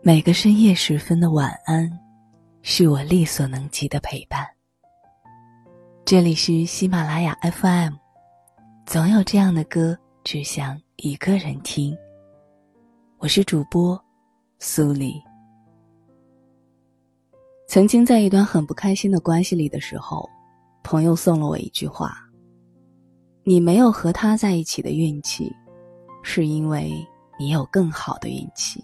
每个深夜时分的晚安，是我力所能及的陪伴。这里是喜马拉雅 FM，总有这样的歌，只想一个人听。我是主播苏黎。曾经在一段很不开心的关系里的时候，朋友送了我一句话：“你没有和他在一起的运气，是因为你有更好的运气。”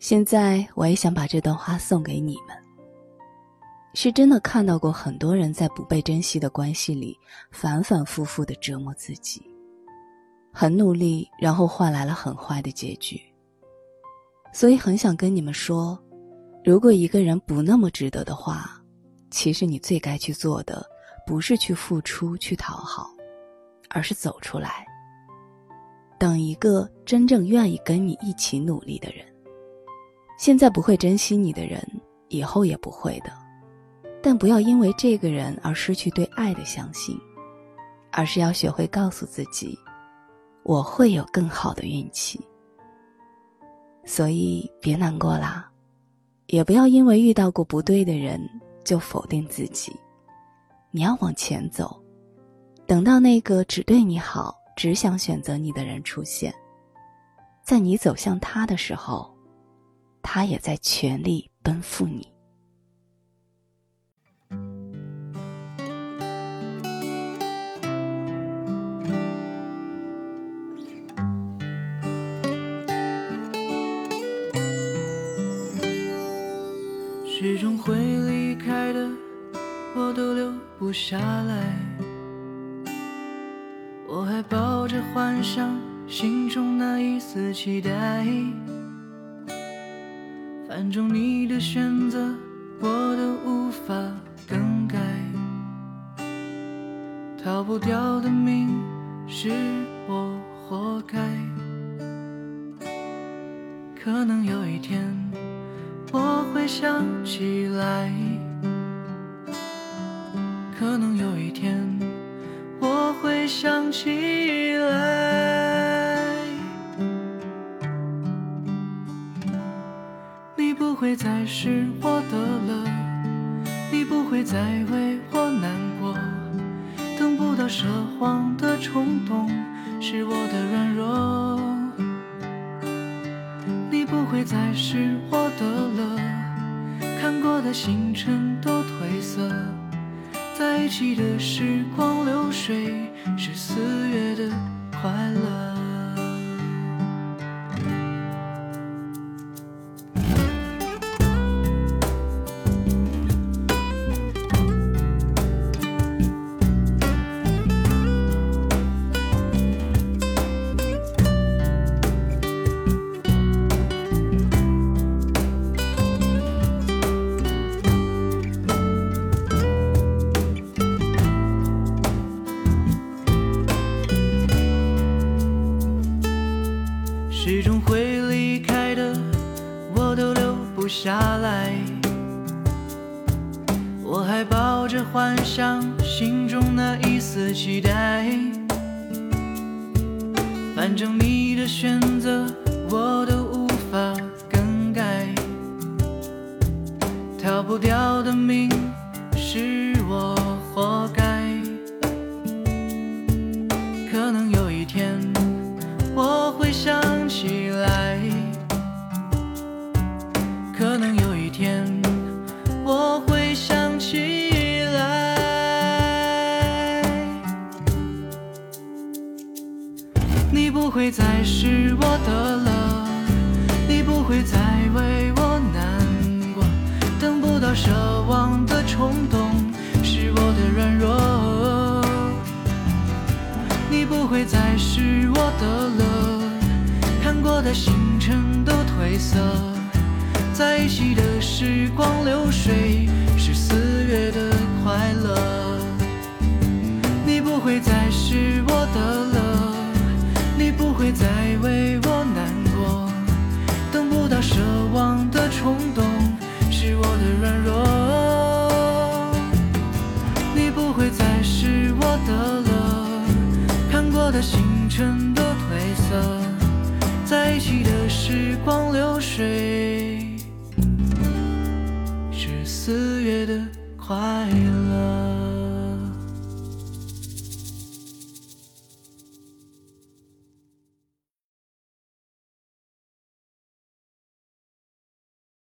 现在我也想把这段话送给你们。是真的看到过很多人在不被珍惜的关系里反反复复的折磨自己，很努力，然后换来了很坏的结局。所以很想跟你们说，如果一个人不那么值得的话，其实你最该去做的不是去付出、去讨好，而是走出来，等一个真正愿意跟你一起努力的人。现在不会珍惜你的人，以后也不会的。但不要因为这个人而失去对爱的相信，而是要学会告诉自己，我会有更好的运气。所以别难过啦，也不要因为遇到过不对的人就否定自己。你要往前走，等到那个只对你好、只想选择你的人出现，在你走向他的时候，他也在全力奔赴你。始终会离开的，我都留不下来。我还抱着幻想，心中那一丝期待。反正你的选择，我都无法更改。逃不掉的命，是我活该。可能有一天。我会想起来，可能有一天我会想起会再是我的了，你不会再为我难过，等不到奢望的冲动是我的软弱。你不会再是我的了，看过的星辰都褪色，在一起的时光流水是四月的快乐。始终会离开的，我都留不下来。我还抱着幻想，心中那一丝期待。反正你的选择，我都无法更改。逃不掉的命，是我活该。可能有一天，我会想。会再是我的了，你不会再为我难过，等不到奢望的冲动是我的软弱，你不会再是我的了。看过的星辰都褪色，在一起的时光流水是四月的快乐。你不会再是我的星辰都褪色。在一起的时光流水，是四月的快乐。